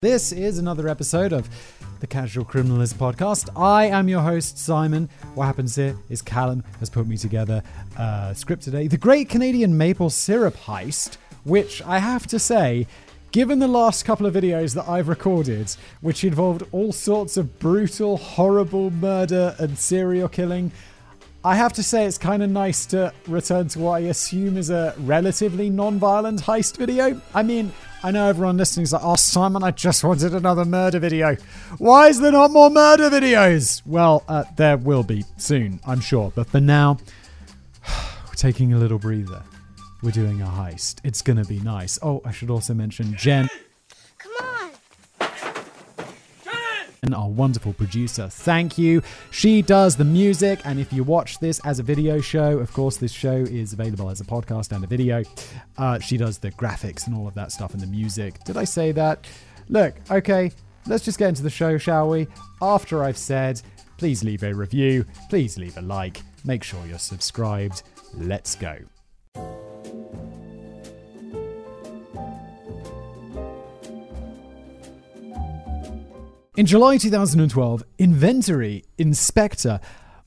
This is another episode of the Casual Criminalist podcast. I am your host, Simon. What happens here is Callum has put me together a script today The Great Canadian Maple Syrup Heist, which I have to say, given the last couple of videos that I've recorded, which involved all sorts of brutal, horrible murder and serial killing, I have to say it's kind of nice to return to what I assume is a relatively non violent heist video. I mean, I know everyone listening is like, oh, Simon, I just wanted another murder video. Why is there not more murder videos? Well, uh, there will be soon, I'm sure. But for now, we're taking a little breather. We're doing a heist. It's going to be nice. Oh, I should also mention Jen. Come on. And our wonderful producer. Thank you. She does the music, and if you watch this as a video show, of course, this show is available as a podcast and a video. Uh, she does the graphics and all of that stuff and the music. Did I say that? Look, okay, let's just get into the show, shall we? After I've said, please leave a review, please leave a like, make sure you're subscribed. Let's go. In July 2012, inventory inspector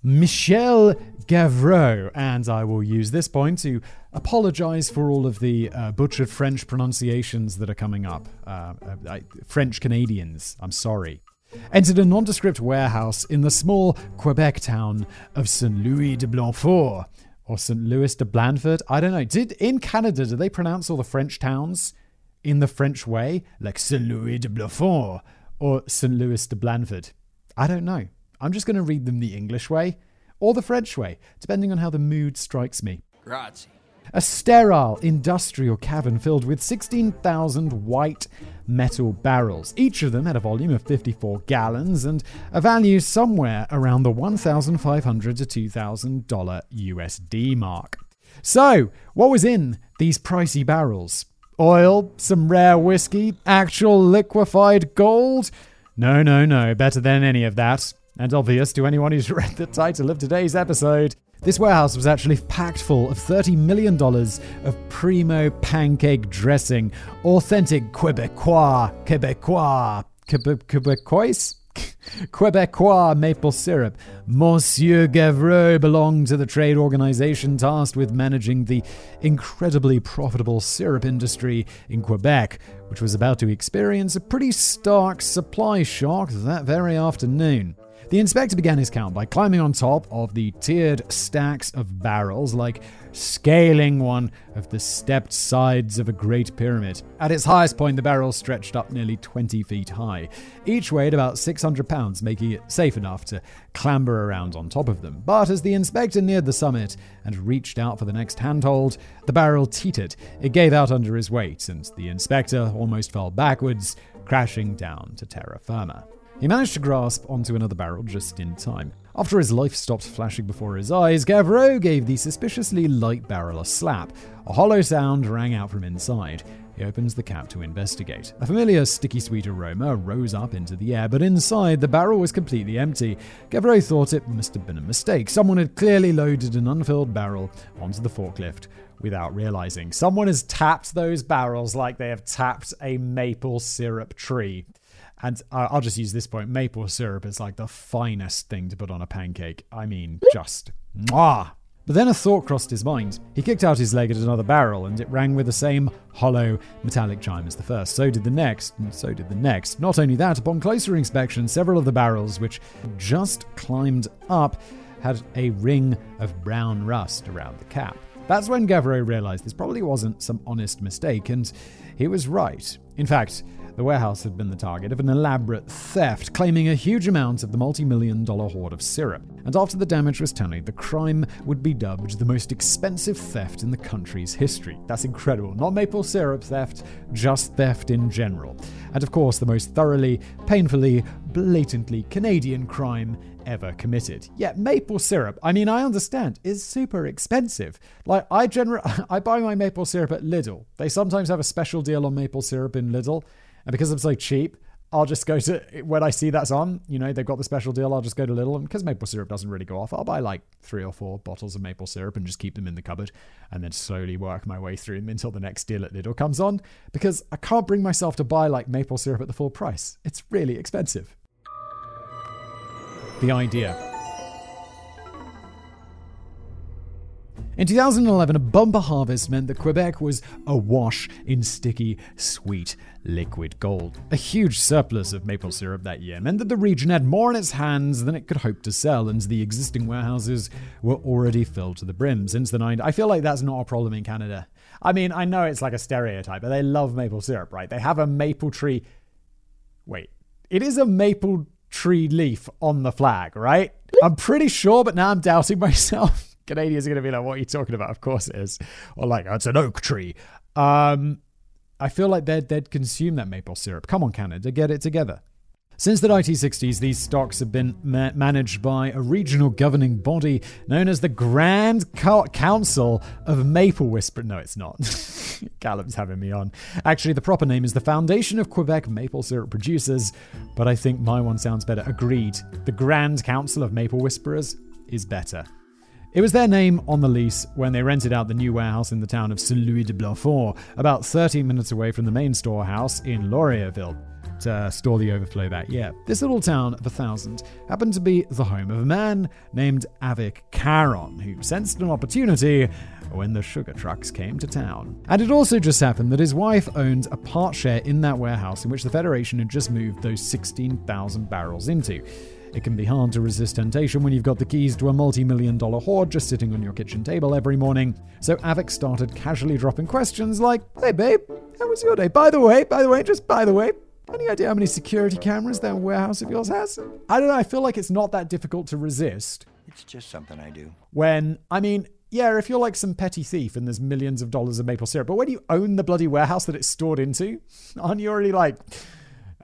Michel Gauvreau, and I will use this point to apologize for all of the uh, butchered French pronunciations that are coming up. Uh, French Canadians, I'm sorry. Entered a nondescript warehouse in the small Quebec town of St. Louis de Blanfort, or St. Louis de Blandford. I don't know. Did in Canada do they pronounce all the French towns in the French way, like St. Louis de Blanfort? Or St. Louis de Blandford? I don't know. I'm just going to read them the English way or the French way, depending on how the mood strikes me. Grazie. A sterile industrial cavern filled with 16,000 white metal barrels. Each of them had a volume of 54 gallons and a value somewhere around the 1,500 to $2,000 USD mark. So, what was in these pricey barrels? Oil, some rare whiskey, actual liquefied gold? No, no, no, better than any of that. And obvious to anyone who's read the title of today's episode. This warehouse was actually packed full of $30 million of primo pancake dressing, authentic Quebecois, Quebecois, Quebe- Quebecois? Quebecois maple syrup. Monsieur Gauvreau belonged to the trade organization tasked with managing the incredibly profitable syrup industry in Quebec, which was about to experience a pretty stark supply shock that very afternoon. The inspector began his count by climbing on top of the tiered stacks of barrels, like scaling one of the stepped sides of a great pyramid. At its highest point, the barrels stretched up nearly 20 feet high. Each weighed about 600 pounds, making it safe enough to clamber around on top of them. But as the inspector neared the summit and reached out for the next handhold, the barrel teetered. It gave out under his weight, and the inspector almost fell backwards, crashing down to terra firma. He managed to grasp onto another barrel just in time. After his life stopped flashing before his eyes, Gauvreau gave the suspiciously light barrel a slap. A hollow sound rang out from inside. He opens the cap to investigate. A familiar sticky sweet aroma rose up into the air, but inside the barrel was completely empty. Gauvreau thought it must have been a mistake. Someone had clearly loaded an unfilled barrel onto the forklift without realizing. Someone has tapped those barrels like they have tapped a maple syrup tree. And I'll just use this point. Maple syrup is like the finest thing to put on a pancake. I mean, just mwah. But then a thought crossed his mind. He kicked out his leg at another barrel, and it rang with the same hollow, metallic chime as the first. So did the next, and so did the next. Not only that, upon closer inspection, several of the barrels, which just climbed up, had a ring of brown rust around the cap. That's when Gauvreau realized this probably wasn't some honest mistake, and he was right. In fact, the warehouse had been the target of an elaborate theft, claiming a huge amount of the multi million dollar hoard of syrup. And after the damage was tallied, the crime would be dubbed the most expensive theft in the country's history. That's incredible. Not maple syrup theft, just theft in general. And of course, the most thoroughly, painfully, blatantly Canadian crime ever committed. Yet maple syrup, I mean, I understand, is super expensive. Like I generally, I buy my maple syrup at Lidl. They sometimes have a special deal on maple syrup in Lidl, and because I'm so cheap, I'll just go to when I see that's on. You know, they've got the special deal. I'll just go to Lidl, and because maple syrup doesn't really go off, I'll buy like three or four bottles of maple syrup and just keep them in the cupboard, and then slowly work my way through them until the next deal at Lidl comes on. Because I can't bring myself to buy like maple syrup at the full price. It's really expensive. The idea In 2011, a bumper harvest meant that Quebec was awash in sticky, sweet liquid gold. A huge surplus of maple syrup that year meant that the region had more in its hands than it could hope to sell, and the existing warehouses were already filled to the brim. Since the 90s, I feel like that's not a problem in Canada. I mean, I know it's like a stereotype, but they love maple syrup, right? They have a maple tree. Wait, it is a maple tree leaf on the flag, right? I'm pretty sure, but now I'm doubting myself. Canadians are going to be like, what are you talking about? Of course it is. Or like, oh, it's an oak tree. Um, I feel like they'd, they'd consume that maple syrup. Come on, Canada, get it together. Since the 1960s, these stocks have been ma- managed by a regional governing body known as the Grand Council of Maple Whisper. No, it's not. Callum's having me on. Actually, the proper name is the Foundation of Quebec Maple Syrup Producers, but I think my one sounds better. Agreed. The Grand Council of Maple Whisperers is better. It was their name on the lease when they rented out the new warehouse in the town of Saint Louis de Blanfort, about 13 minutes away from the main storehouse in Laurierville to uh, store the overflow that year. This little town of a thousand happened to be the home of a man named Avik Caron, who sensed an opportunity when the sugar trucks came to town. And it also just happened that his wife owned a part share in that warehouse in which the Federation had just moved those 16,000 barrels into. It can be hard to resist temptation when you've got the keys to a multi million dollar hoard just sitting on your kitchen table every morning. So Avik started casually dropping questions like, Hey babe, how was your day? By the way, by the way, just by the way, any idea how many security cameras that warehouse of yours has? I don't know, I feel like it's not that difficult to resist. It's just something I do. When, I mean, yeah, if you're like some petty thief and there's millions of dollars of maple syrup, but when you own the bloody warehouse that it's stored into, aren't you already like,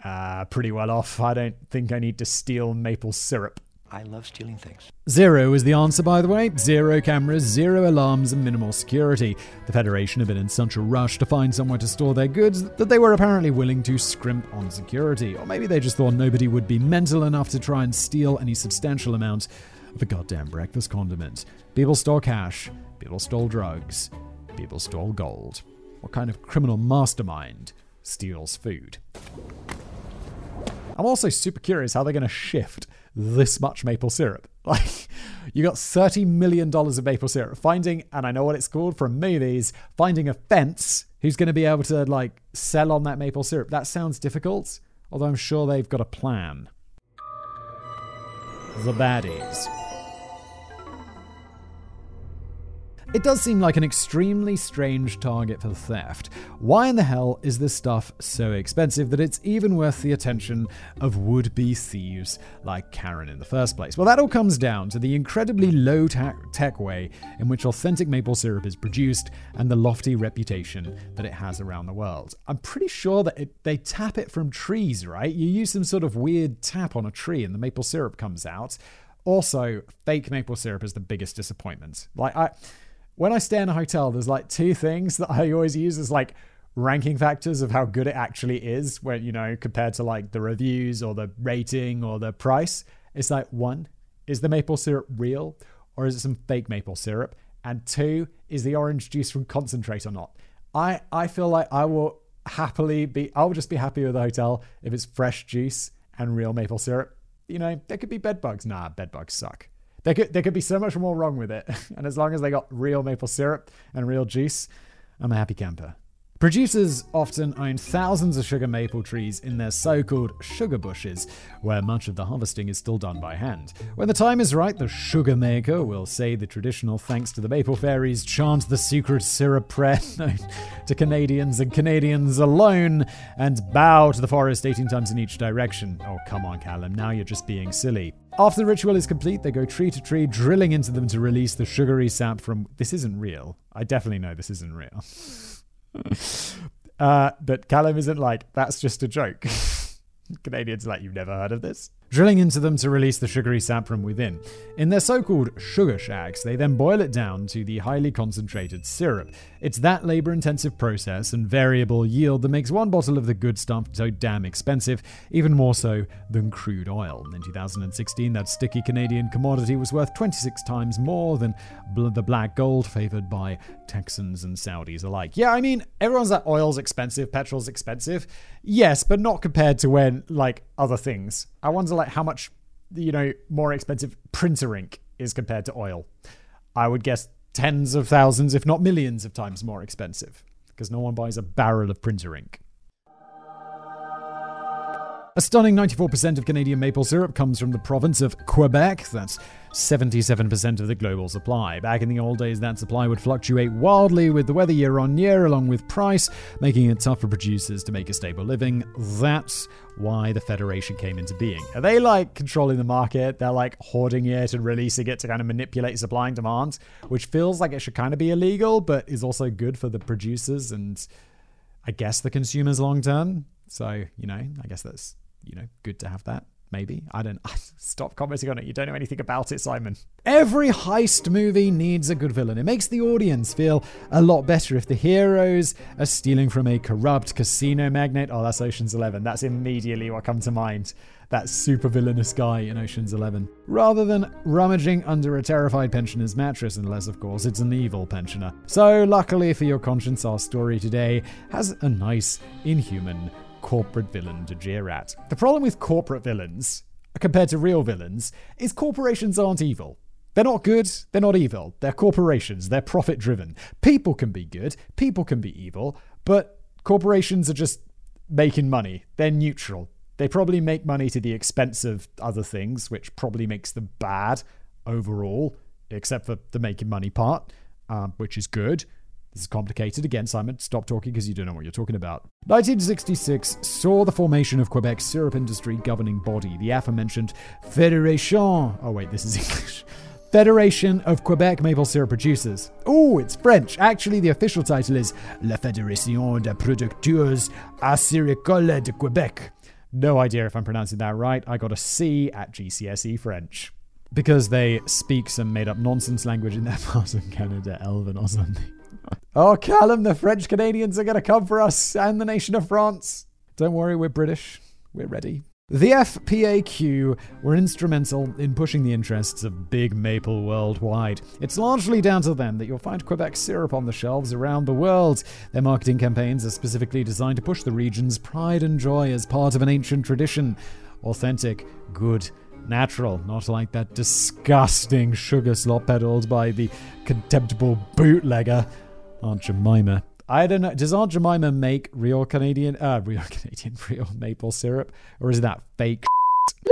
uh, pretty well off. I don't think I need to steal maple syrup. I love stealing things. Zero is the answer, by the way. Zero cameras, zero alarms, and minimal security. The Federation have been in such a rush to find somewhere to store their goods that they were apparently willing to scrimp on security. Or maybe they just thought nobody would be mental enough to try and steal any substantial amount of a goddamn breakfast condiment. People stole cash, people stole drugs, people stole gold. What kind of criminal mastermind steals food? I'm also super curious how they're going to shift this much maple syrup. Like, you got $30 million of maple syrup. Finding, and I know what it's called from movies, finding a fence who's going to be able to, like, sell on that maple syrup. That sounds difficult, although I'm sure they've got a plan. The baddies. It does seem like an extremely strange target for theft. Why in the hell is this stuff so expensive that it's even worth the attention of would be thieves like Caron in the first place? Well, that all comes down to the incredibly low tech way in which authentic maple syrup is produced and the lofty reputation that it has around the world. I'm pretty sure that it, they tap it from trees, right? You use some sort of weird tap on a tree and the maple syrup comes out. Also, fake maple syrup is the biggest disappointment. Like, I when I stay in a hotel, there's like two things that I always use as like ranking factors of how good it actually is when, you know, compared to like the reviews or the rating or the price. It's like one, is the maple syrup real or is it some fake maple syrup? And two, is the orange juice from concentrate or not? I, I feel like I will happily be, I'll just be happy with the hotel if it's fresh juice and real maple syrup. You know, there could be bed bugs. Nah, bed bugs suck. There could, there could be so much more wrong with it. And as long as they got real maple syrup and real juice, I'm a happy camper. Producers often own thousands of sugar maple trees in their so called sugar bushes, where much of the harvesting is still done by hand. When the time is right, the sugar maker will say the traditional thanks to the maple fairies, chant the secret syrup prayer known to Canadians and Canadians alone, and bow to the forest 18 times in each direction. Oh, come on, Callum, now you're just being silly. After the ritual is complete, they go tree to tree, drilling into them to release the sugary sap from. This isn't real. I definitely know this isn't real. uh, but Callum isn't like, that's just a joke. Canadians like, you've never heard of this? Drilling into them to release the sugary sap from within. In their so called sugar shacks, they then boil it down to the highly concentrated syrup. It's that labor intensive process and variable yield that makes one bottle of the good stuff so damn expensive, even more so than crude oil. In 2016, that sticky Canadian commodity was worth 26 times more than bl- the black gold favored by Texans and Saudis alike. Yeah, I mean, everyone's like oil's expensive, petrol's expensive. Yes, but not compared to when, like, other things. I wonder, like, how much, you know, more expensive printer ink is compared to oil. I would guess tens of thousands, if not millions of times more expensive, because no one buys a barrel of printer ink. A stunning 94% of Canadian maple syrup comes from the province of Quebec. That's 77% of the global supply. Back in the old days, that supply would fluctuate wildly with the weather year on year, along with price, making it tough for producers to make a stable living. That's why the Federation came into being. Are they like controlling the market? They're like hoarding it and releasing it to kind of manipulate supply and demand, which feels like it should kind of be illegal, but is also good for the producers and I guess the consumers long term. So, you know, I guess that's you know, good to have that. Maybe. I don't stop commenting on it. You don't know anything about it, Simon. Every heist movie needs a good villain. It makes the audience feel a lot better if the heroes are stealing from a corrupt casino magnate. Oh, that's Ocean's Eleven. That's immediately what comes to mind. That super villainous guy in Ocean's Eleven. Rather than rummaging under a terrified pensioner's mattress, unless, of course, it's an evil pensioner. So, luckily for your conscience, our story today has a nice, inhuman corporate villain to jeer at. The problem with corporate villains, compared to real villains, is corporations aren't evil. They're not good, they're not evil. They're corporations, they're profit driven. People can be good, people can be evil, but corporations are just making money. They're neutral. They probably make money to the expense of other things, which probably makes them bad overall, except for the making money part, um, which is good. This is complicated. Again, Simon, stop talking because you don't know what you're talking about. 1966 saw the formation of Quebec's syrup industry governing body, the aforementioned Fédération. Oh, wait, this is English. Federation of Quebec Maple Syrup Producers. Oh, it's French. Actually, the official title is La Fédération des Producteurs Acéricoles de Québec. No idea if I'm pronouncing that right. I got a C at GCSE French. Because they speak some made up nonsense language in their part of Canada, Elven or something. Oh, Callum, the French Canadians are going to come for us and the nation of France. Don't worry, we're British. We're ready. The FPAQ were instrumental in pushing the interests of Big Maple worldwide. It's largely down to them that you'll find Quebec syrup on the shelves around the world. Their marketing campaigns are specifically designed to push the region's pride and joy as part of an ancient tradition. Authentic, good, natural, not like that disgusting sugar slop peddled by the contemptible bootlegger. Aunt Jemima. I don't know. Does Aunt Jemima make real Canadian, uh, real Canadian, real maple syrup, or is that fake?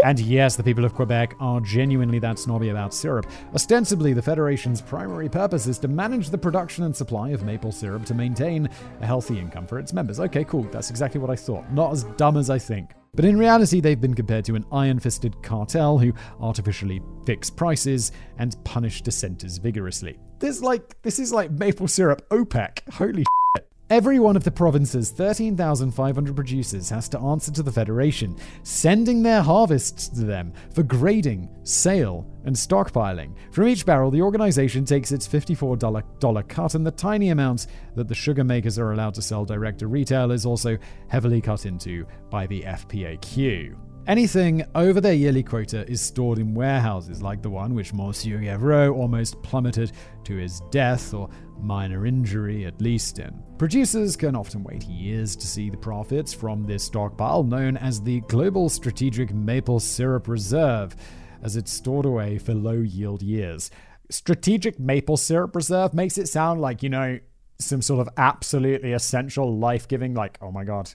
And yes, the people of Quebec are genuinely that snobby about syrup. Ostensibly, the Federation's primary purpose is to manage the production and supply of maple syrup to maintain a healthy income for its members. Okay, cool. That's exactly what I thought. Not as dumb as I think. But in reality, they've been compared to an iron fisted cartel who artificially fix prices and punish dissenters vigorously. This like this is like maple syrup OPEC. Holy shit. Every one of the province's 13,500 producers has to answer to the Federation, sending their harvests to them for grading, sale, and stockpiling. From each barrel, the organization takes its $54 cut, and the tiny amount that the sugar makers are allowed to sell direct to retail is also heavily cut into by the FPAQ. Anything over their yearly quota is stored in warehouses like the one which Monsieur Gauvreau almost plummeted to his death or minor injury at least in. Producers can often wait years to see the profits from this stockpile known as the Global Strategic Maple Syrup Reserve, as it's stored away for low yield years. Strategic Maple Syrup Reserve makes it sound like, you know, some sort of absolutely essential life giving, like, oh my god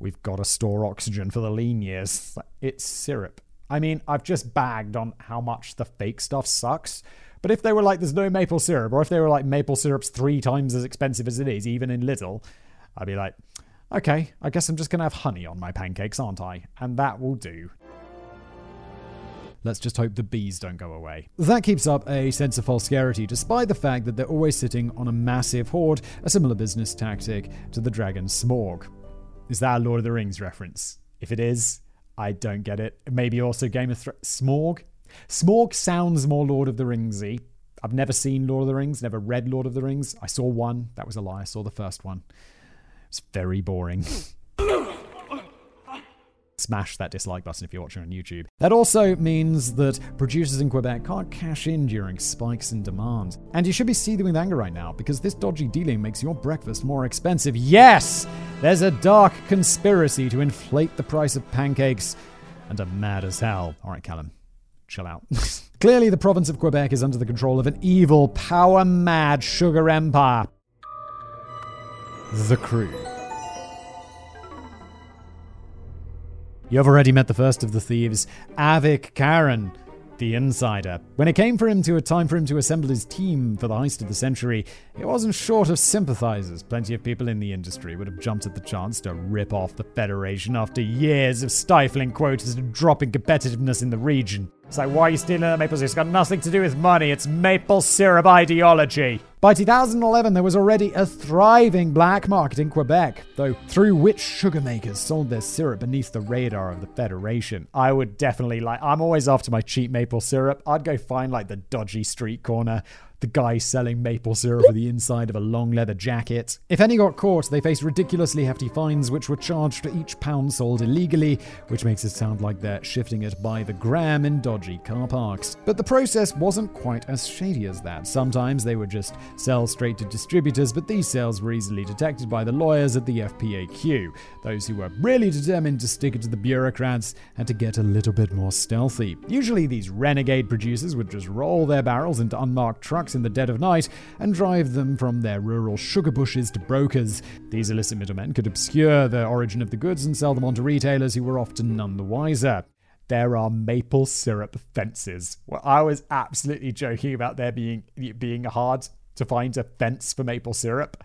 we've got to store oxygen for the lean years. It's syrup. I mean, I've just bagged on how much the fake stuff sucks. But if they were like, there's no maple syrup, or if they were like, maple syrup's three times as expensive as it is, even in Lidl, I'd be like, okay, I guess I'm just going to have honey on my pancakes, aren't I? And that will do. Let's just hope the bees don't go away. That keeps up a sense of false despite the fact that they're always sitting on a massive hoard, a similar business tactic to the dragon Smaug. Is that a Lord of the Rings reference? If it is, I don't get it. Maybe also Game of Thrones. Smorg? Smorg sounds more Lord of the Ringsy. I've never seen Lord of the Rings, never read Lord of the Rings. I saw one. That was a lie. I saw the first one. It's very boring. Smash that dislike button if you're watching on YouTube. That also means that producers in Quebec can't cash in during spikes in demand. And you should be seething with anger right now because this dodgy dealing makes your breakfast more expensive. Yes! There's a dark conspiracy to inflate the price of pancakes and are mad as hell. All right, Callum, chill out. Clearly, the province of Quebec is under the control of an evil, power mad sugar empire. The Crew. You've already met the first of the thieves, Avik Caron, the insider. When it came for him to a time for him to assemble his team for the heist of the century, it wasn't short of sympathizers. Plenty of people in the industry would have jumped at the chance to rip off the Federation after years of stifling quotas and dropping competitiveness in the region. It's like, why are you stealing that maple syrup? It's got nothing to do with money. It's maple syrup ideology. By 2011, there was already a thriving black market in Quebec, though through which sugar makers sold their syrup beneath the radar of the Federation. I would definitely like, I'm always after my cheap maple syrup. I'd go find like the dodgy street corner the guy selling maple syrup for the inside of a long leather jacket. If any got caught, they faced ridiculously hefty fines, which were charged for each pound sold illegally, which makes it sound like they're shifting it by the gram in dodgy car parks. But the process wasn't quite as shady as that. Sometimes they would just sell straight to distributors, but these sales were easily detected by the lawyers at the FPAQ. Those who were really determined to stick it to the bureaucrats had to get a little bit more stealthy. Usually, these renegade producers would just roll their barrels into unmarked trucks in the dead of night and drive them from their rural sugar bushes to brokers. These illicit middlemen could obscure the origin of the goods and sell them on to retailers who were often none the wiser there are maple syrup fences. Well, I was absolutely joking about there being being hard to find a fence for maple syrup.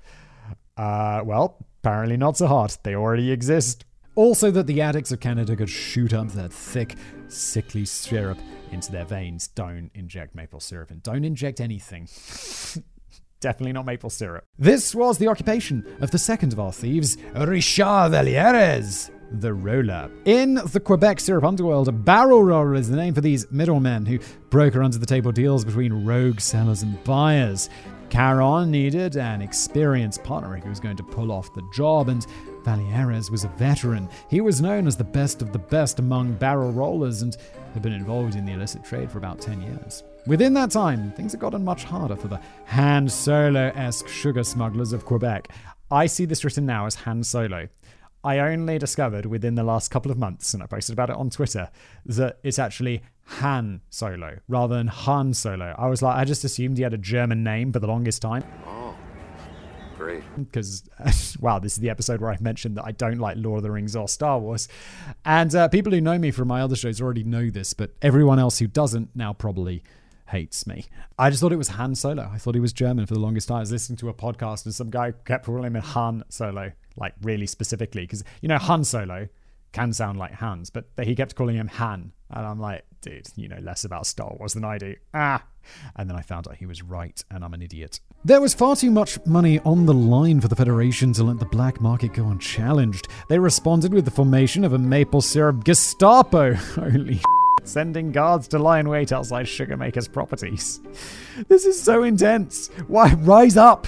Uh, well, apparently not so hard. They already exist. Also, that the addicts of Canada could shoot up that thick, sickly syrup into their veins. Don't inject maple syrup and don't inject anything. Definitely not maple syrup. This was the occupation of the second of our thieves, Richard Vallières the roller. In the Quebec syrup underworld, a barrel roller is the name for these middlemen who broker under the table deals between rogue sellers and buyers. Caron needed an experienced partner who was going to pull off the job, and Vallières was a veteran. He was known as the best of the best among barrel rollers and had been involved in the illicit trade for about 10 years. Within that time, things had gotten much harder for the Han Solo esque sugar smugglers of Quebec. I see this written now as Han Solo. I only discovered within the last couple of months, and I posted about it on Twitter, that it's actually Han Solo rather than Han Solo. I was like, I just assumed he had a German name for the longest time. Oh. Because, wow, this is the episode where I've mentioned that I don't like Lord of the Rings or Star Wars. And uh, people who know me from my other shows already know this, but everyone else who doesn't now probably hates me. I just thought it was Han Solo. I thought he was German for the longest time. I was listening to a podcast and some guy kept calling him Han Solo like really specifically because you know Han Solo can sound like Hans, but he kept calling him Han, and I'm like, dude, you know less about Star Wars than I do. Ah, and then I found out he was right, and I'm an idiot. There was far too much money on the line for the Federation to let the black market go unchallenged. They responded with the formation of a maple syrup Gestapo. Holy sending guards to lie in wait outside Sugarmaker's properties. This is so intense. Why? Rise up!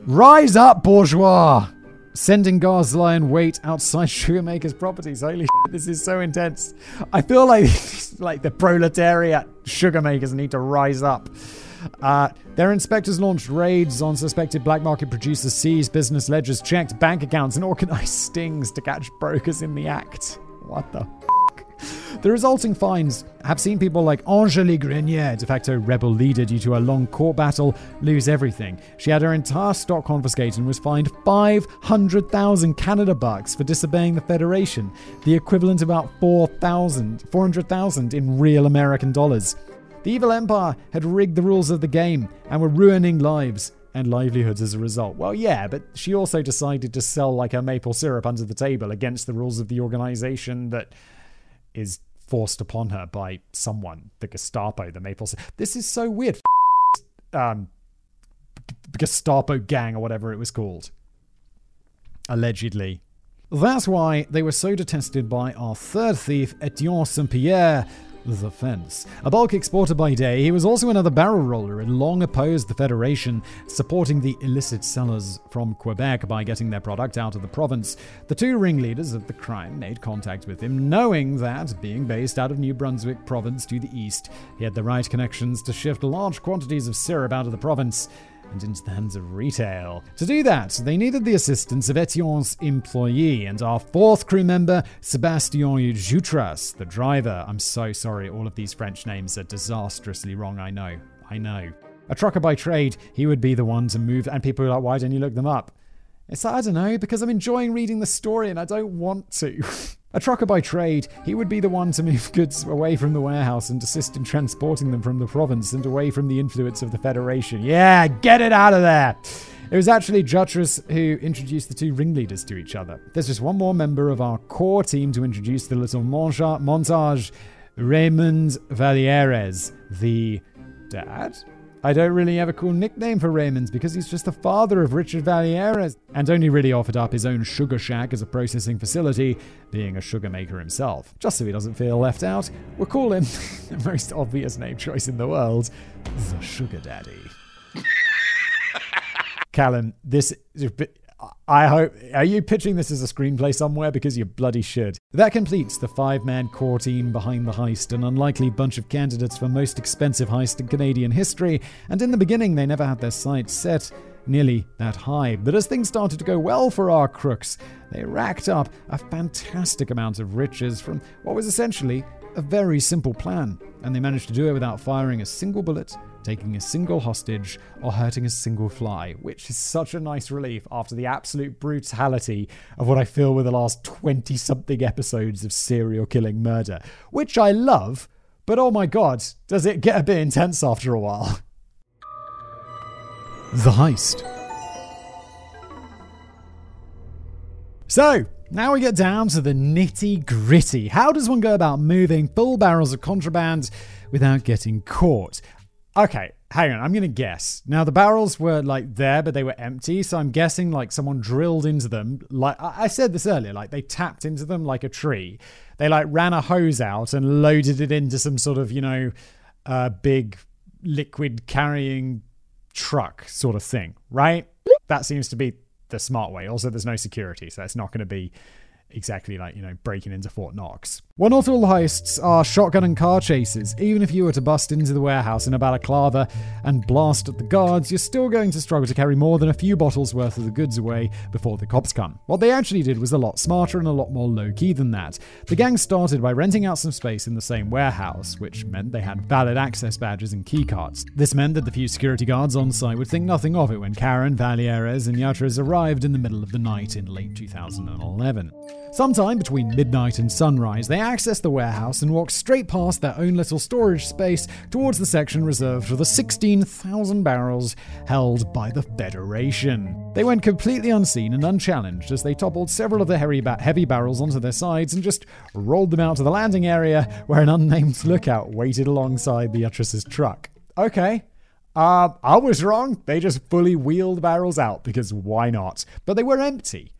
Rise up, bourgeois! Sending guards lie in wait outside Sugarmaker's properties. Holy shit, this is so intense. I feel like like the proletariat sugarmakers need to rise up. Uh, their inspectors launched raids on suspected black market producers, seized business ledgers, checked bank accounts, and organized stings to catch brokers in the act. What the the resulting fines have seen people like Angélique Grenier, de facto rebel leader due to a long court battle, lose everything. She had her entire stock confiscated and was fined 500,000 Canada bucks for disobeying the Federation, the equivalent of about 4,000, 400,000 in real American dollars. The evil empire had rigged the rules of the game and were ruining lives and livelihoods as a result. Well, yeah, but she also decided to sell like her maple syrup under the table against the rules of the organization that is forced upon her by someone, the Gestapo, the Maple. syrup. This is so weird. Um, Gestapo gang or whatever it was called. Allegedly. That's why they were so detested by our third thief, Etienne Saint Pierre, the fence. A bulk exporter by day, he was also another barrel roller and long opposed the Federation, supporting the illicit sellers from Quebec by getting their product out of the province. The two ringleaders of the crime made contact with him, knowing that, being based out of New Brunswick province to the east, he had the right connections to shift large quantities of syrup out of the province and into the hands of retail. To do that, they needed the assistance of Etienne's employee and our fourth crew member, Sebastien Jutras, the driver. I'm so sorry, all of these French names are disastrously wrong, I know. I know. A trucker by trade, he would be the one to move, and people are like, why don't you look them up? It's I don't know, because I'm enjoying reading the story and I don't want to. A trucker by trade, he would be the one to move goods away from the warehouse and assist in transporting them from the province and away from the influence of the Federation. Yeah, get it out of there! It was actually Jutras who introduced the two ringleaders to each other. There's just one more member of our core team to introduce the little montage Raymond Vallières, the dad? I don't really have a cool nickname for Raymond because he's just the father of Richard Vallières and only really offered up his own sugar shack as a processing facility, being a sugar maker himself. Just so he doesn't feel left out, we'll call him the most obvious name choice in the world the Sugar Daddy. Callum, this I hope. Are you pitching this as a screenplay somewhere? Because you bloody should. That completes the five man core team behind the heist, an unlikely bunch of candidates for most expensive heist in Canadian history, and in the beginning they never had their sights set nearly that high. But as things started to go well for our crooks, they racked up a fantastic amount of riches from what was essentially a very simple plan, and they managed to do it without firing a single bullet taking a single hostage, or hurting a single fly, which is such a nice relief after the absolute brutality of what I feel were the last 20 something episodes of serial killing murder, which I love, but oh my god, does it get a bit intense after a while? The Heist. So, now we get down to the nitty gritty. How does one go about moving full barrels of contraband without getting caught? Okay, hang on. I'm to guess. Now, the barrels were like there, but they were empty. So I'm guessing like someone drilled into them. Like I said this earlier, like they tapped into them like a tree. They like ran a hose out and loaded it into some sort of, you know, uh, big liquid carrying truck sort of thing, right? That seems to be the smart way. Also, there's no security, so it's not going to be exactly like, you know, breaking into Fort Knox. Well, not all heists are shotgun and car chases. Even if you were to bust into the warehouse in a balaclava and blast at the guards, you're still going to struggle to carry more than a few bottles worth of the goods away before the cops come. What they actually did was a lot smarter and a lot more low key than that. The gang started by renting out some space in the same warehouse, which meant they had valid access badges and keycards. This meant that the few security guards on site would think nothing of it when Caron, Vallières, and Jutras arrived in the middle of the night in late 2011. Sometime between midnight and sunrise, they access the warehouse and walk straight past their own little storage space towards the section reserved for the 16,000 barrels held by the Federation. They went completely unseen and unchallenged as they toppled several of the heavy, ba- heavy barrels onto their sides and just rolled them out to the landing area where an unnamed lookout waited alongside the Jutras's truck. Okay, uh, I was wrong. They just fully wheeled barrels out because why not? But they were empty.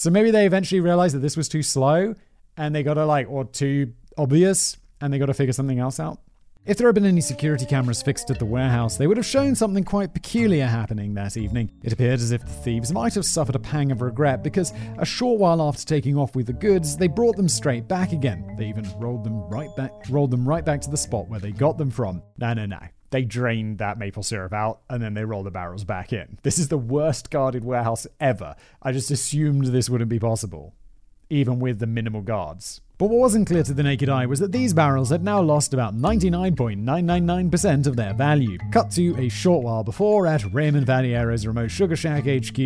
So maybe they eventually realized that this was too slow and they got to like, or too obvious, and they got to figure something else out. If there had been any security cameras fixed at the warehouse, they would have shown something quite peculiar happening that evening. It appeared as if the thieves might have suffered a pang of regret because a short while after taking off with the goods, they brought them straight back again. They even rolled them right back rolled them right back to the spot where they got them from. No, no, no. They drained that maple syrup out and then they rolled the barrels back in. This is the worst guarded warehouse ever. I just assumed this wouldn't be possible, even with the minimal guards. But what wasn't clear to the naked eye was that these barrels had now lost about 99.999% of their value. Cut to a short while before at Raymond Vallières' remote Sugar Shack HQ,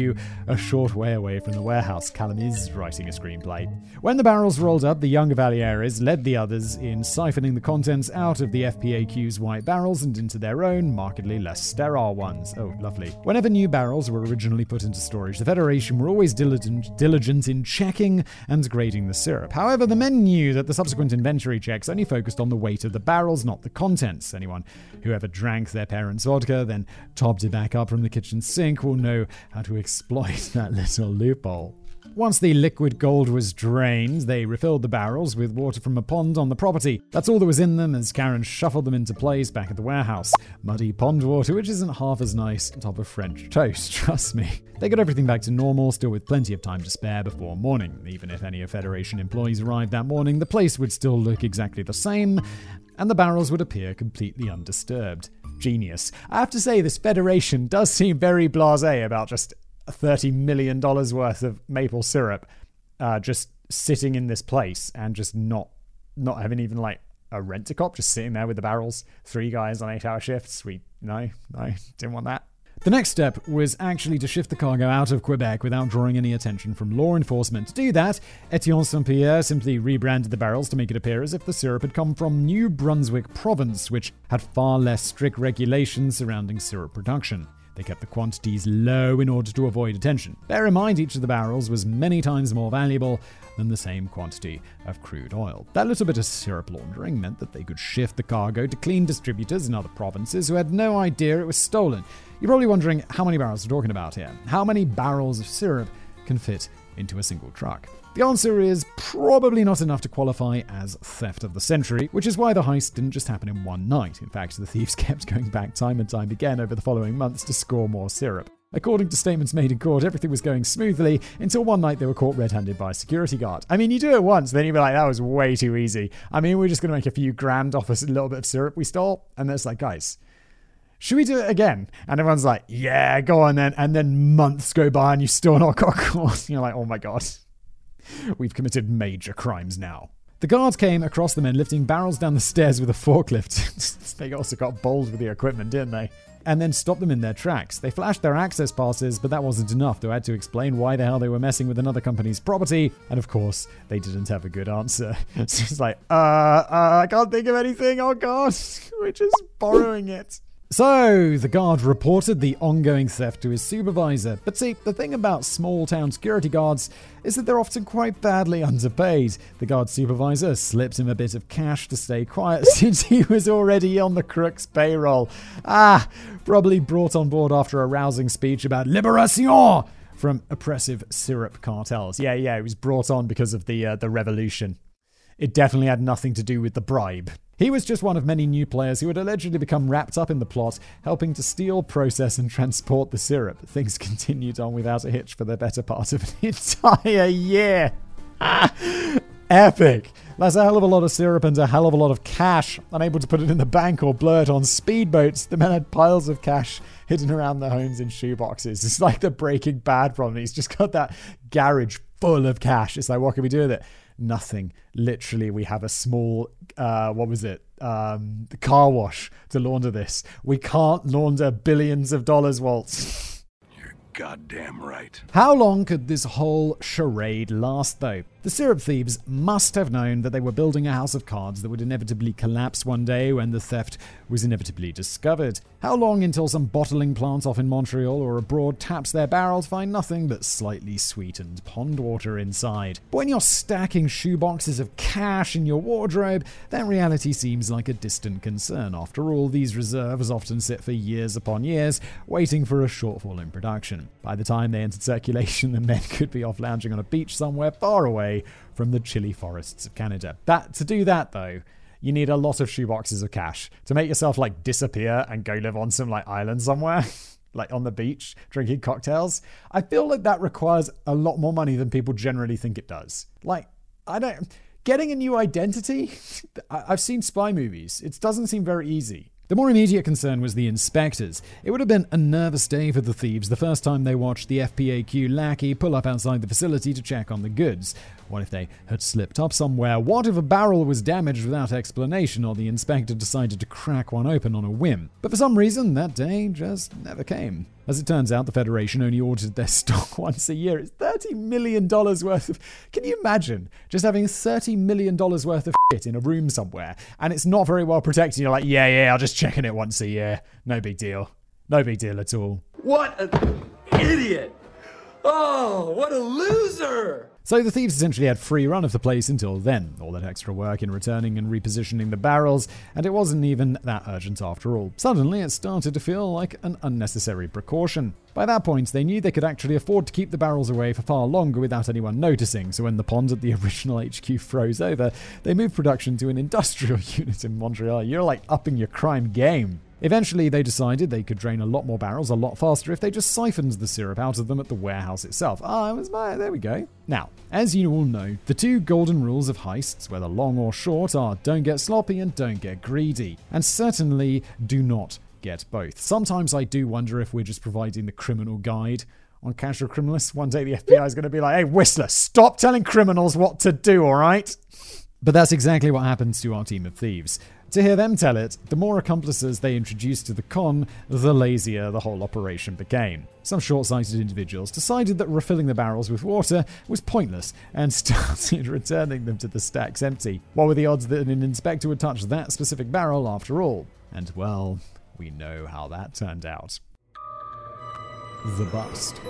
a short way away from the warehouse. Callum is writing a screenplay. When the barrels rolled up, the younger Vallières led the others in siphoning the contents out of the FPAQ's white barrels and into their own, markedly less sterile ones. Oh, lovely. Whenever new barrels were originally put into storage, the Federation were always diligent, diligent in checking and grading the syrup. However, the men knew that the subsequent inventory checks only focused on the weight of the barrels, not the contents. Anyone who ever drank their parents' vodka, then topped it back up from the kitchen sink, will know how to exploit that little loophole. Once the liquid gold was drained, they refilled the barrels with water from a pond on the property. That's all that was in them as Caron shuffled them into place back at the warehouse. Muddy pond water, which isn't half as nice on top of French toast, trust me. They got everything back to normal, still with plenty of time to spare before morning. Even if any of Federation employees arrived that morning, the place would still look exactly the same, and the barrels would appear completely undisturbed. Genius. I have to say, this Federation does seem very blase about just $30 million worth of maple syrup uh, just sitting in this place and just not not having even like a rent a cop, just sitting there with the barrels, three guys on eight hour shifts. We, no, no, didn't want that. The next step was actually to shift the cargo out of Quebec without drawing any attention from law enforcement. To do that, Etienne Saint Pierre simply rebranded the barrels to make it appear as if the syrup had come from New Brunswick province, which had far less strict regulations surrounding syrup production. They kept the quantities low in order to avoid attention. Bear in mind, each of the barrels was many times more valuable than the same quantity of crude oil. That little bit of syrup laundering meant that they could shift the cargo to clean distributors in other provinces who had no idea it was stolen. You're probably wondering how many barrels we're talking about here. How many barrels of syrup can fit into a single truck? The answer is probably not enough to qualify as theft of the century, which is why the heist didn't just happen in one night. In fact, the thieves kept going back time and time again over the following months to score more syrup. According to statements made in court, everything was going smoothly until one night they were caught red handed by a security guard. I mean, you do it once, then you'd be like, that was way too easy. I mean, we're just going to make a few grand off a little bit of syrup we stole. And it's like, guys, should we do it again? And everyone's like, yeah, go on then. And then months go by and you still not got caught. You're like, oh my God. We've committed major crimes now. The guards came across the men lifting barrels down the stairs with a forklift. they also got bold with the equipment, didn't they? And then stopped them in their tracks. They flashed their access passes, but that wasn't enough. They had to explain why the hell they were messing with another company's property. And of course, they didn't have a good answer. so it's like, uh, uh, I can't think of anything. Oh god, we're just borrowing it. So, the guard reported the ongoing theft to his supervisor. But see, the thing about small town security guards is that they're often quite badly underpaid. The guard supervisor slipped him a bit of cash to stay quiet since he was already on the crook's payroll. Ah, probably brought on board after a rousing speech about liberation from oppressive syrup cartels. Yeah, yeah, he was brought on because of the uh, the revolution. It definitely had nothing to do with the bribe. He was just one of many new players who had allegedly become wrapped up in the plot, helping to steal, process, and transport the syrup. Things continued on without a hitch for the better part of an entire year. Epic! That's a hell of a lot of syrup and a hell of a lot of cash. Unable to put it in the bank or blur it on speedboats, the men had piles of cash hidden around their homes in shoeboxes. It's like the Breaking Bad problem. He's just got that garage full of cash. It's like, what can we do with it? Nothing. Literally, we have a small, uh, what was it? Um, car wash to launder this. We can't launder billions of dollars, Waltz. You're goddamn right. How long could this whole charade last, though? The syrup thieves must have known that they were building a house of cards that would inevitably collapse one day when the theft was inevitably discovered. How long until some bottling plant off in Montreal or abroad taps their barrel to find nothing but slightly sweetened pond water inside? But when you're stacking shoeboxes of cash in your wardrobe, that reality seems like a distant concern. After all, these reserves often sit for years upon years, waiting for a shortfall in production. By the time they entered circulation, the men could be off lounging on a beach somewhere far away from the chilly forests of Canada. That to do that though, you need a lot of shoeboxes of cash to make yourself like disappear and go live on some like island somewhere. like on the beach drinking cocktails. I feel like that requires a lot more money than people generally think it does. Like, I don't. Getting a new identity? I've seen spy movies. It doesn't seem very easy. The more immediate concern was the inspectors. It would have been a nervous day for the thieves the first time they watched the FPAQ lackey pull up outside the facility to check on the goods. What if they had slipped up somewhere? What if a barrel was damaged without explanation or the inspector decided to crack one open on a whim? But for some reason, that day just never came. As it turns out, the Federation only audited their stock once a year. It's $30 million worth of. Can you imagine just having $30 million worth of shit in a room somewhere and it's not very well protected? You're like, yeah, yeah, I'll just check in it once a year. No big deal. No big deal at all. What an idiot! Oh, what a loser! So the thieves essentially had free run of the place until then, all that extra work in returning and repositioning the barrels, and it wasn't even that urgent after all. Suddenly, it started to feel like an unnecessary precaution. By that point, they knew they could actually afford to keep the barrels away for far longer without anyone noticing, so when the pond at the original HQ froze over, they moved production to an industrial unit in Montreal. You're like upping your crime game. Eventually, they decided they could drain a lot more barrels a lot faster if they just siphoned the syrup out of them at the warehouse itself. Ah, it was my. There we go. Now, as you all know, the two golden rules of heists, whether long or short, are don't get sloppy and don't get greedy. And certainly do not get both. Sometimes I do wonder if we're just providing the criminal guide on casual criminalists. One day the FBI is going to be like, hey, Whistler, stop telling criminals what to do, all right? But that's exactly what happens to our team of thieves. To hear them tell it, the more accomplices they introduced to the con, the lazier the whole operation became. Some short sighted individuals decided that refilling the barrels with water was pointless and started returning them to the stacks empty. What were the odds that an inspector would touch that specific barrel after all? And well, we know how that turned out. The Bust.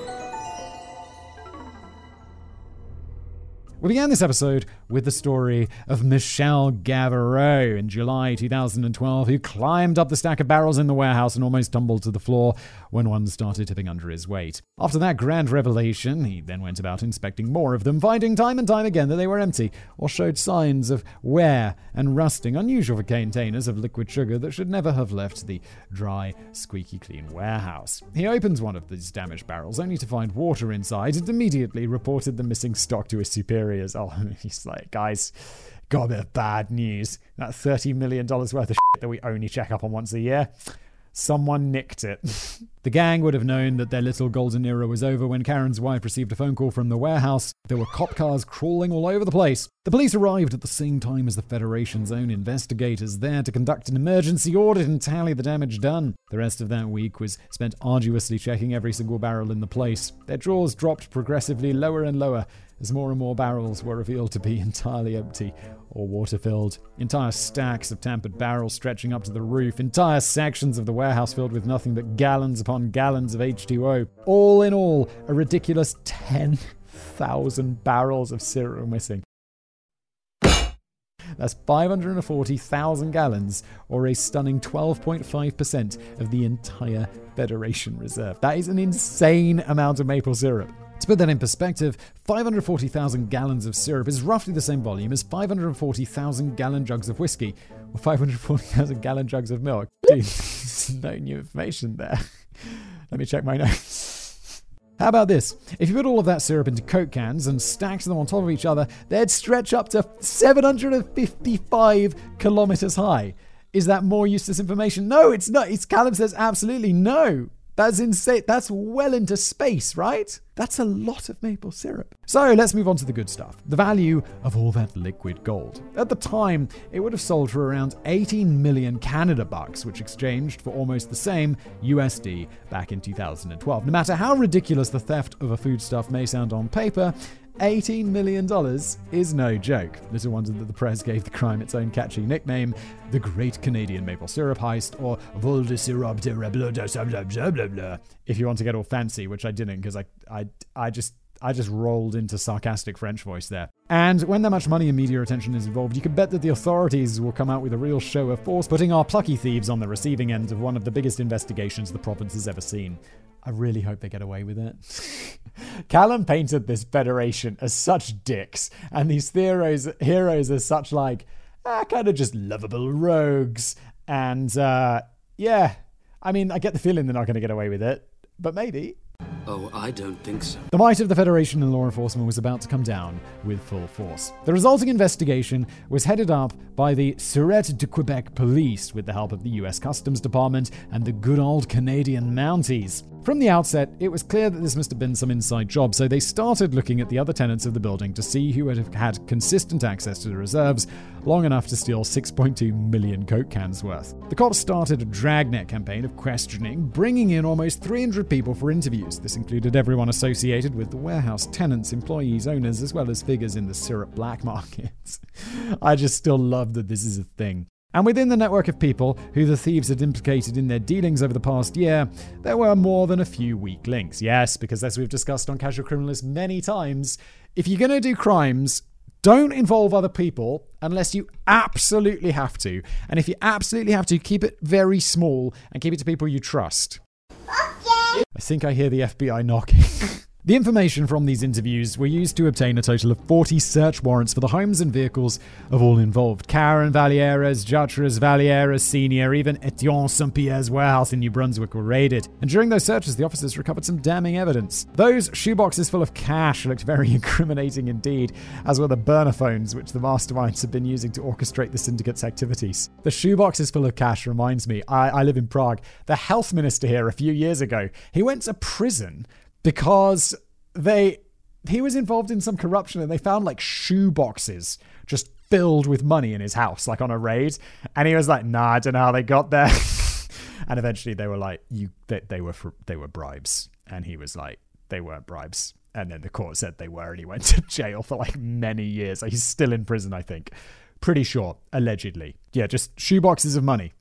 We began this episode with the story of Michel Gauvreau in July 2012, who climbed up the stack of barrels in the warehouse and almost tumbled to the floor when one started tipping under his weight. After that grand revelation, he then went about inspecting more of them, finding time and time again that they were empty or showed signs of wear and rusting, unusual for containers of liquid sugar that should never have left the dry, squeaky clean warehouse. He opens one of these damaged barrels only to find water inside and immediately reported the missing stock to his superiors. Oh, he's like, guys, got a bit of bad news. That $30 million worth of shit that we only check up on once a year. Someone nicked it. the gang would have known that their little golden era was over when Caron's wife received a phone call from the warehouse. There were cop cars crawling all over the place. The police arrived at the same time as the Federation's own investigators there to conduct an emergency audit and tally the damage done. The rest of that week was spent arduously checking every single barrel in the place. Their drawers dropped progressively lower and lower as more and more barrels were revealed to be entirely empty or water filled. Entire stacks of tampered barrels stretching up to the roof, entire sections of the warehouse filled with nothing but gallons upon gallons of H2O. All in all, a ridiculous 10,000 barrels of syrup missing. That's 540,000 gallons, or a stunning 12.5% of the entire Federation reserve. That is an insane amount of maple syrup. To put that in perspective, 540,000 gallons of syrup is roughly the same volume as 540,000 gallon jugs of whiskey, or 540,000 gallon jugs of milk. Dude, no new information there. Let me check my notes. How about this? If you put all of that syrup into Coke cans and stacked them on top of each other, they'd stretch up to 755 kilometers high. Is that more useless information? No, it's not. It's Callum says absolutely no. That's insane. That's well into space, right? That's a lot of maple syrup. So let's move on to the good stuff the value of all that liquid gold. At the time, it would have sold for around 18 million Canada bucks, which exchanged for almost the same USD back in 2012. No matter how ridiculous the theft of a foodstuff may sound on paper, $18 million is no joke. Little wonder that the press gave the crime its own catchy nickname, the Great Canadian Maple Syrup Heist, or Vol de Syrup de blah If you want to get all fancy, which I didn't because I, I, I just I just rolled into sarcastic French voice there. And when that much money and media attention is involved, you can bet that the authorities will come out with a real show of force, putting our plucky thieves on the receiving end of one of the biggest investigations the province has ever seen. I really hope they get away with it. Callum painted this federation as such dicks, and these heroes heroes as such like ah, kind of just lovable rogues. And uh, yeah, I mean, I get the feeling they're not going to get away with it, but maybe. Oh, I don't think so. The might of the Federation and law enforcement was about to come down with full force. The resulting investigation was headed up by the Sûreté de Quebec police with the help of the US Customs Department and the good old Canadian Mounties. From the outset, it was clear that this must have been some inside job, so they started looking at the other tenants of the building to see who had had consistent access to the reserves long enough to steal 6.2 million Coke cans worth. The cops started a dragnet campaign of questioning, bringing in almost 300 people for interviews. This included everyone associated with the warehouse, tenants, employees, owners, as well as figures in the syrup black market. I just still love that this is a thing. And within the network of people who the thieves had implicated in their dealings over the past year, there were more than a few weak links. Yes, because as we've discussed on Casual Criminalist many times, if you're going to do crimes, don't involve other people unless you absolutely have to. And if you absolutely have to, keep it very small and keep it to people you trust. Okay. I think I hear the FBI knocking. The information from these interviews were used to obtain a total of 40 search warrants for the homes and vehicles of all involved. Caron Vallières, Jutras Vallières Sr., even Etienne St. Pierre's warehouse in New Brunswick were raided. And during those searches, the officers recovered some damning evidence. Those shoeboxes full of cash looked very incriminating indeed, as were the burner phones which the masterminds had been using to orchestrate the syndicate's activities. The shoeboxes full of cash reminds me, I, I live in Prague. The health minister here a few years ago, he went to prison because they he was involved in some corruption and they found like shoe boxes just filled with money in his house like on a raid. And he was like nah i don't know how they got there. And eventually they were like you they, they were they were bribes. And he was like they weren't bribes. And then the court said they were and he went to jail for like many years. He's still in prison i think. Pretty sure allegedly. Yeah just shoe boxes of money.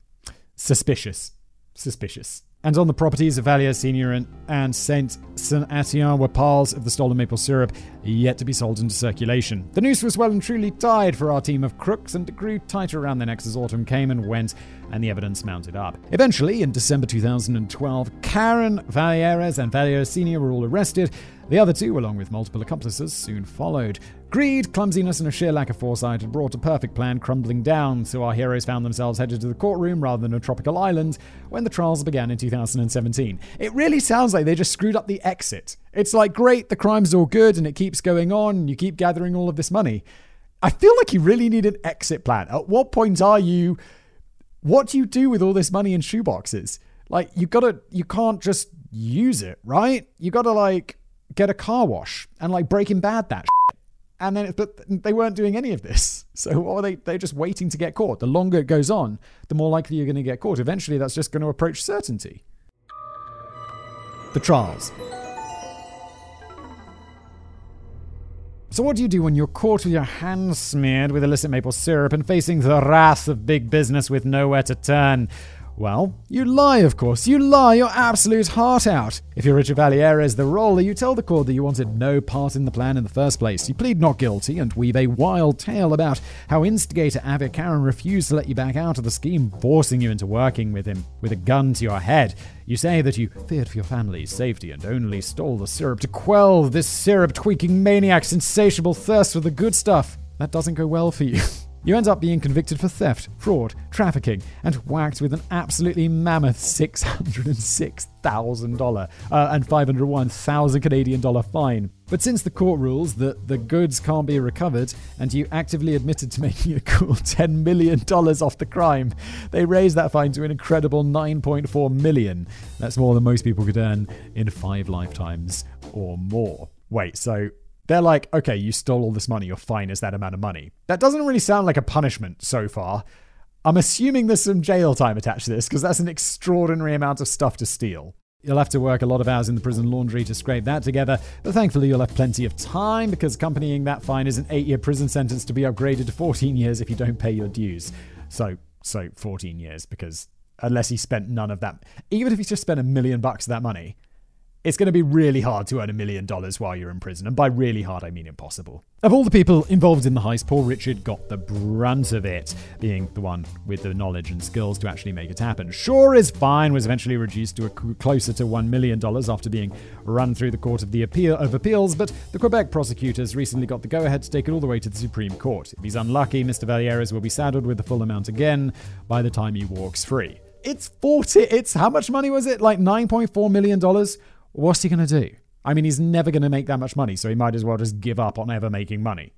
Suspicious. Suspicious and on the properties of Vallières Senior and, Saint Saint Etienne were piles of the stolen maple syrup yet to be sold into circulation. The noose was well and truly tied for our team of crooks, and it grew tighter around their necks as autumn came and went, and the evidence mounted up. Eventually, in December 2012, Caron Vallières and Vallières Senior were all arrested. The other two, along with multiple accomplices, soon followed. Greed, clumsiness, and a sheer lack of foresight had brought a perfect plan crumbling down, so our heroes found themselves headed to the courtroom rather than a tropical island when the trials began in 2017. It really sounds like they just screwed up the exit. It's like, great, the crime's all good and it keeps going on, you keep gathering all of this money. I feel like you really need an exit plan. At what point are you. What do you do with all this money in shoeboxes? Like, you gotta. You can't just use it, right? You gotta, like get a car wash and like Breaking Bad that shit. And then, but they weren't doing any of this. So what are they? They're just waiting to get caught. The longer it goes on, the more likely you're going to get caught. Eventually, that's just going to approach certainty. The trials. So, what do you do when you're caught with your hands smeared with illicit maple syrup and facing the wrath of big business with nowhere to turn? Well, you lie, of course. You lie your absolute heart out. If you're Richard Vallières, the roller, you tell the court that you wanted no part in the plan in the first place. You plead not guilty and weave a wild tale about how instigator Avik Caron refused to let you back out of the scheme, forcing you into working with him with a gun to your head. You say that you feared for your family's safety and only stole the syrup to quell this syrup tweaking maniac's insatiable thirst for the good stuff. That doesn't go well for you. You end up being convicted for theft, fraud, trafficking, and whacked with an absolutely mammoth $606,000 uh, and 501,000 Canadian dollar fine. But since the court rules that the goods can't be recovered, and you actively admitted to making a cool $10 million off the crime, they raised that fine to an incredible 9.4 million. That's more than most people could earn in five lifetimes or more. Wait, so they're like, okay, you stole all this money, your fine is that amount of money. That doesn't really sound like a punishment so far. I'm assuming there's some jail time attached to this because that's an extraordinary amount of stuff to steal. You'll have to work a lot of hours in the prison laundry to scrape that together, but thankfully you'll have plenty of time because accompanying that fine is an eight year prison sentence to be upgraded to 14 years if you don't pay your dues. So, so 14 years because unless he spent none of that, even if he just spent a million bucks of that money, it's going to be really hard to earn a million dollars while you're in prison. And by really hard, I mean impossible. Of all the people involved in the heist, poor Richard got the brunt of it, being the one with the knowledge and skills to actually make it happen. Sure, his fine was eventually reduced to a closer to $1 million after being run through the Court of, the appeal, of Appeals, but the Quebec prosecutors recently got the go ahead to take it all the way to the Supreme Court. If he's unlucky, Mr. Vallières will be saddled with the full amount again by the time he walks free. It's 40, it's how much money was it? Like $9.4 million? What's he going to do? I mean, he's never going to make that much money, so he might as well just give up on ever making money.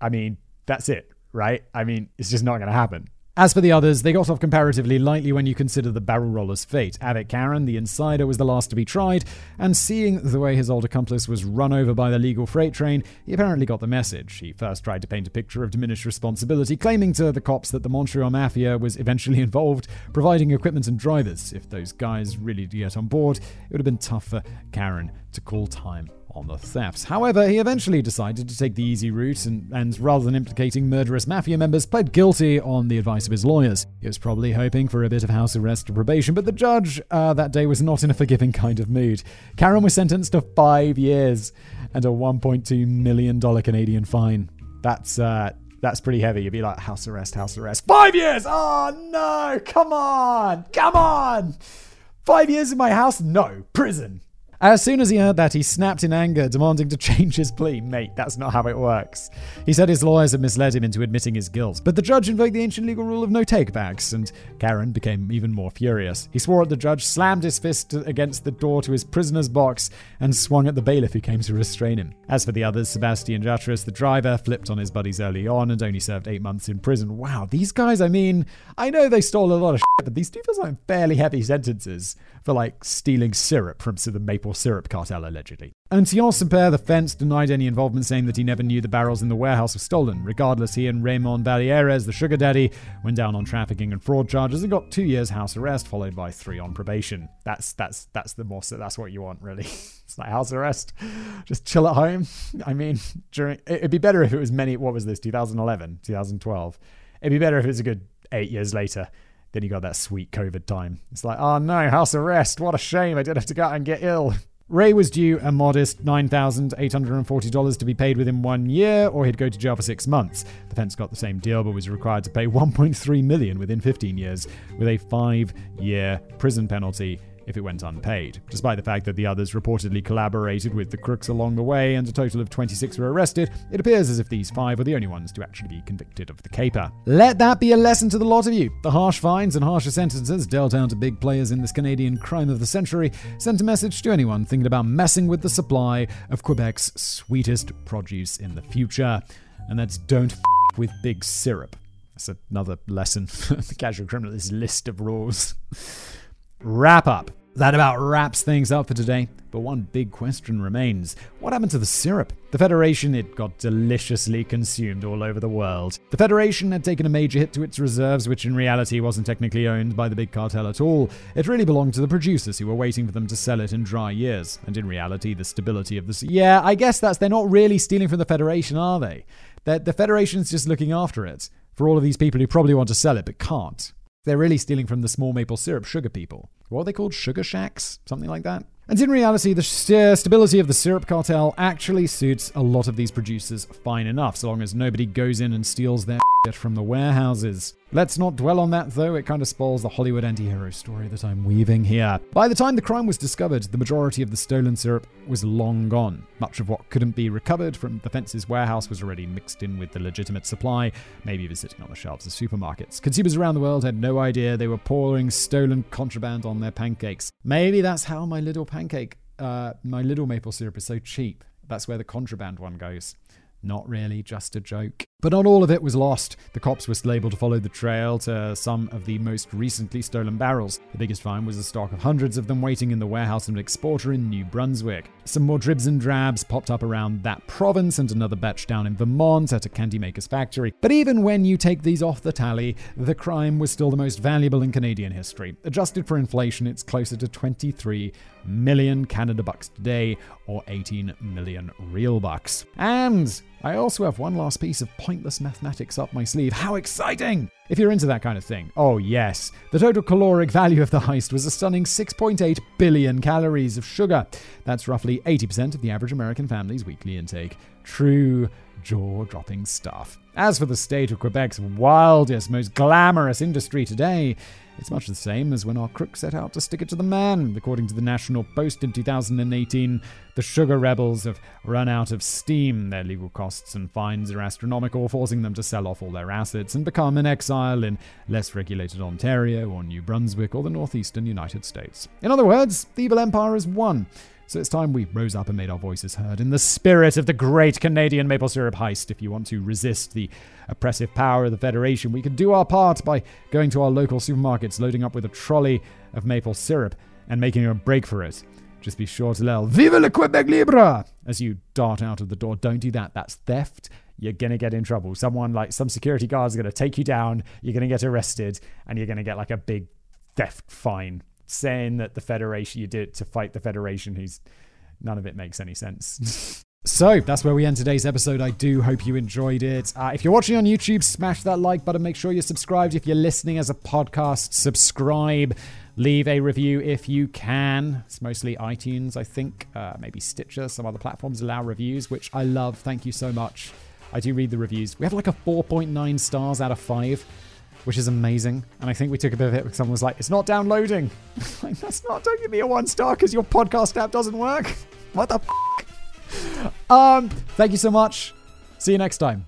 I mean, that's it, right? I mean, it's just not going to happen. As for the others, they got off comparatively lightly when you consider the barrel roller's fate. Avik Caron, the insider, was the last to be tried, and seeing the way his old accomplice was run over by the legal freight train, he apparently got the message. He first tried to paint a picture of diminished responsibility, claiming to the cops that the Montreal Mafia was eventually involved, providing equipment and drivers. If those guys really did get on board, it would have been tough for Caron to call time on the thefts. However, he eventually decided to take the easy route and, and, rather than implicating murderous mafia members, pled guilty on the advice of his lawyers. He was probably hoping for a bit of house arrest or probation, but the judge uh, that day was not in a forgiving kind of mood. Caron was sentenced to five years and a $1.2 million Canadian fine. That's uh, that's pretty heavy. You'd be like, house arrest, house arrest. Five years! Oh no! Come on! Come on! Five years in my house? No, prison. As soon as he heard that, he snapped in anger, demanding to change his plea. Mate, that's not how it works. He said his lawyers had misled him into admitting his guilt, but the judge invoked the ancient legal rule of no takebacks, and Caron became even more furious. He swore at the judge, slammed his fist against the door to his prisoner's box, and swung at the bailiff who came to restrain him. As for the others, Sebastian Jutras, the driver, flipped on his buddies early on and only served eight months in prison. Wow, these guys, I mean, I know they stole a lot of shit, but these do feel like fairly heavy sentences for like stealing syrup from the maple syrup cartel, allegedly. And Saint-Père, the fence, denied any involvement, saying that he never knew the barrels in the warehouse were stolen. Regardless, he and Raymond Vallières, the sugar daddy, went down on trafficking and fraud charges and got two years house arrest, followed by three on probation. That's that's that's the more that's what you want, really. it's like house arrest. Just chill at home. I mean, during it'd be better if it was many. What was this? 2011, 2012. It'd be better if it was a good eight years later. Then you got that sweet COVID time. It's like, oh no, house arrest. What a shame. I did have to go out and get ill. Ray was due a modest $9,840 to be paid within one year, or he'd go to jail for six months. The fence got the same deal, but was required to pay 1.3 million within 15 years, with a five-year prison penalty if it went unpaid. Despite the fact that the others reportedly collaborated with the crooks along the way and a total of 26 were arrested, it appears as if these five were the only ones to actually be convicted of the caper. Let that be a lesson to the lot of you. The harsh fines and harsher sentences dealt out to big players in this Canadian crime of the century sent a message to anyone thinking about messing with the supply of Quebec's sweetest produce in the future. And that's don't f- with big syrup. That's another lesson for the casual criminal, this list of rules. Wrap up. That about wraps things up for today. But one big question remains what happened to the syrup? The Federation, it got deliciously consumed all over the world. The Federation had taken a major hit to its reserves, which in reality wasn't technically owned by the big cartel at all. It really belonged to the producers who were waiting for them to sell it in dry years. And in reality, the stability of the. Yeah, I guess that's. They're not really stealing from the Federation, are they? They're, the Federation's just looking after it for all of these people who probably want to sell it but can't. They're really stealing from the small maple syrup sugar people. What are they called? Sugar shacks? Something like that? And in reality, the st- uh, stability of the syrup cartel actually suits a lot of these producers fine enough, so long as nobody goes in and steals their shit from the warehouses. Let's not dwell on that, though. It kind of spoils the Hollywood anti hero story that I'm weaving here. By the time the crime was discovered, the majority of the stolen syrup was long gone. Much of what couldn't be recovered from the fence's warehouse was already mixed in with the legitimate supply, maybe even sitting on the shelves of supermarkets. Consumers around the world had no idea they were pouring stolen contraband on their pancakes. Maybe that's how my little pancake, uh, my little maple syrup is so cheap. That's where the contraband one goes. Not really, just a joke. But not all of it was lost. The cops were still able to follow the trail to some of the most recently stolen barrels. The biggest find was a stock of hundreds of them waiting in the warehouse of an exporter in New Brunswick. Some more dribs and drabs popped up around that province and another batch down in Vermont at a candy maker's factory. But even when you take these off the tally, the crime was still the most valuable in Canadian history. Adjusted for inflation, it's closer to 23 million Canada bucks today, or 18 million real bucks. And I also have one last piece of pointless mathematics up my sleeve. How exciting! If you're into that kind of thing, oh yes. The total caloric value of the heist was a stunning 6.8 billion calories of sugar. That's roughly 80% of the average American family's weekly intake. True jaw dropping stuff. As for the state of Quebec's wildest, most glamorous industry today, it's much the same as when our crooks set out to stick it to the man. According to the National Post in 2018, the sugar rebels have run out of steam. Their legal costs and fines are astronomical, forcing them to sell off all their assets and become an exile in less regulated Ontario or New Brunswick or the northeastern United States. In other words, the evil empire has won. So it's time we rose up and made our voices heard in the spirit of the great Canadian maple syrup heist. If you want to resist the oppressive power of the Federation, we can do our part by going to our local supermarkets, loading up with a trolley of maple syrup, and making a break for it. Just be sure to yell, Vive le Quebec Libre! as you dart out of the door. Don't do that. That's theft. You're going to get in trouble. Someone like some security guards are going to take you down. You're going to get arrested and you're going to get like a big theft fine saying that the Federation, you did to fight the Federation who's None of it makes any sense. So that's where we end today's episode. I do hope you enjoyed it. Uh, if you're watching on YouTube, smash that like button. Make sure you're subscribed. If you're listening as a podcast, subscribe. Leave a review if you can. It's mostly iTunes, I think. Uh, maybe Stitcher. Some other platforms allow reviews, which I love. Thank you so much. I do read the reviews. We have like a 4.9 stars out of 5, which is amazing. And I think we took a bit of it because someone was like, it's not downloading. like, that's not, don't give me a one star because your podcast app doesn't work. What the f? Um, thank you so much. See you next time.